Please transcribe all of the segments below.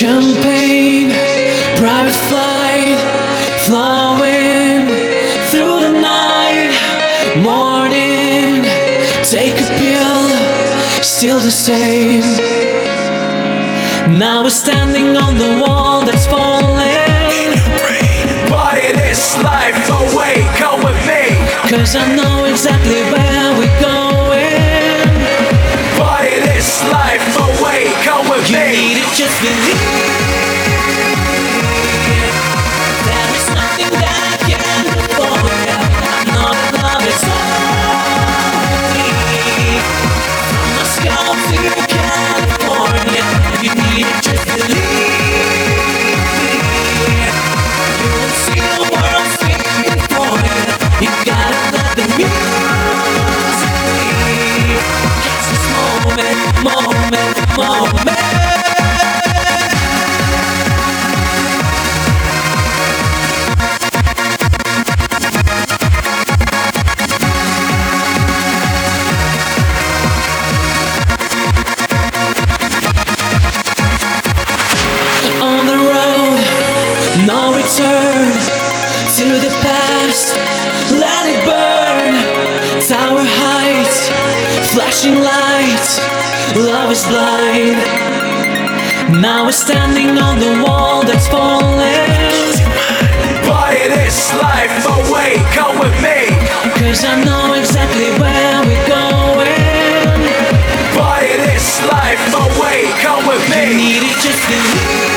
Champagne, private flight, flowing through the night. Morning, take a pill, still the same. Now we're standing on the wall that's falling. Party this life away, come with me. Cause I know exactly where we're going. You need it, just believe. There is nothing that can avoid. I know that love only from Moscow to California. You need it, just believe. You will see the world singing for you. You gotta let the music lead. Catch this moment, moment, moment. Flashing lights. Love is blind. Now we're standing on the wall that's falling. Party this life away, come with me. Cause I know exactly where we're going. Party this life away, come with You me. need it, just believe.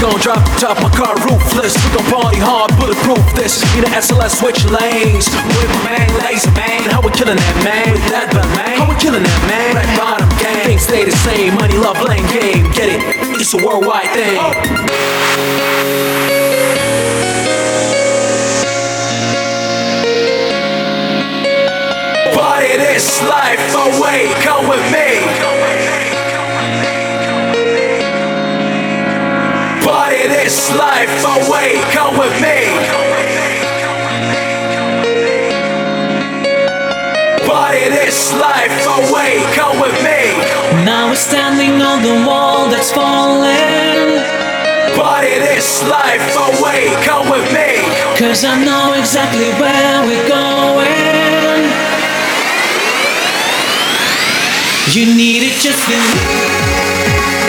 Gon' drop top my car roofless. We gon' party hard, bulletproof. This be the SLS switch lanes. With man, lazy man. How we killing that man? With that belt, man. How we killing that man? Red bottom gang. Things stay the same. Money, love, blame game. Get it? It's a worldwide thing. Party this life away. Come with me. This life away, come with me. Party this life away, come with me. Now we're standing on the wall that's falling. Party this life away, come with me. Cause I know exactly where we're going. You need it, just believe.